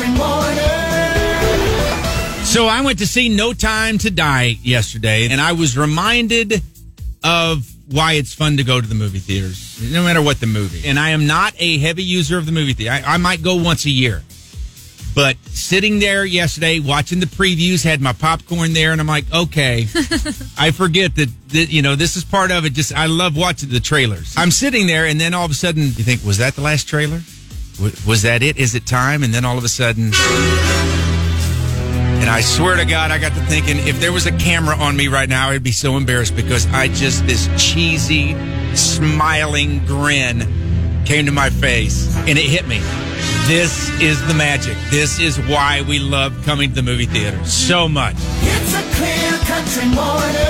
morning. So I went to see No Time to Die yesterday, and I was reminded of why it's fun to go to the movie theaters, no matter what the movie. And I am not a heavy user of the movie theater. I, I might go once a year. But sitting there yesterday, watching the previews, had my popcorn there, and I'm like, okay, I forget that, that, you know, this is part of it. Just, I love watching the trailers. I'm sitting there, and then all of a sudden, you think, was that the last trailer? Was that it? Is it time? And then all of a sudden, and I swear to God, I got to thinking if there was a camera on me right now, I'd be so embarrassed because I just, this cheesy, smiling grin came to my face and it hit me. This is the magic. This is why we love coming to the movie theater so much. It's a clear country morning.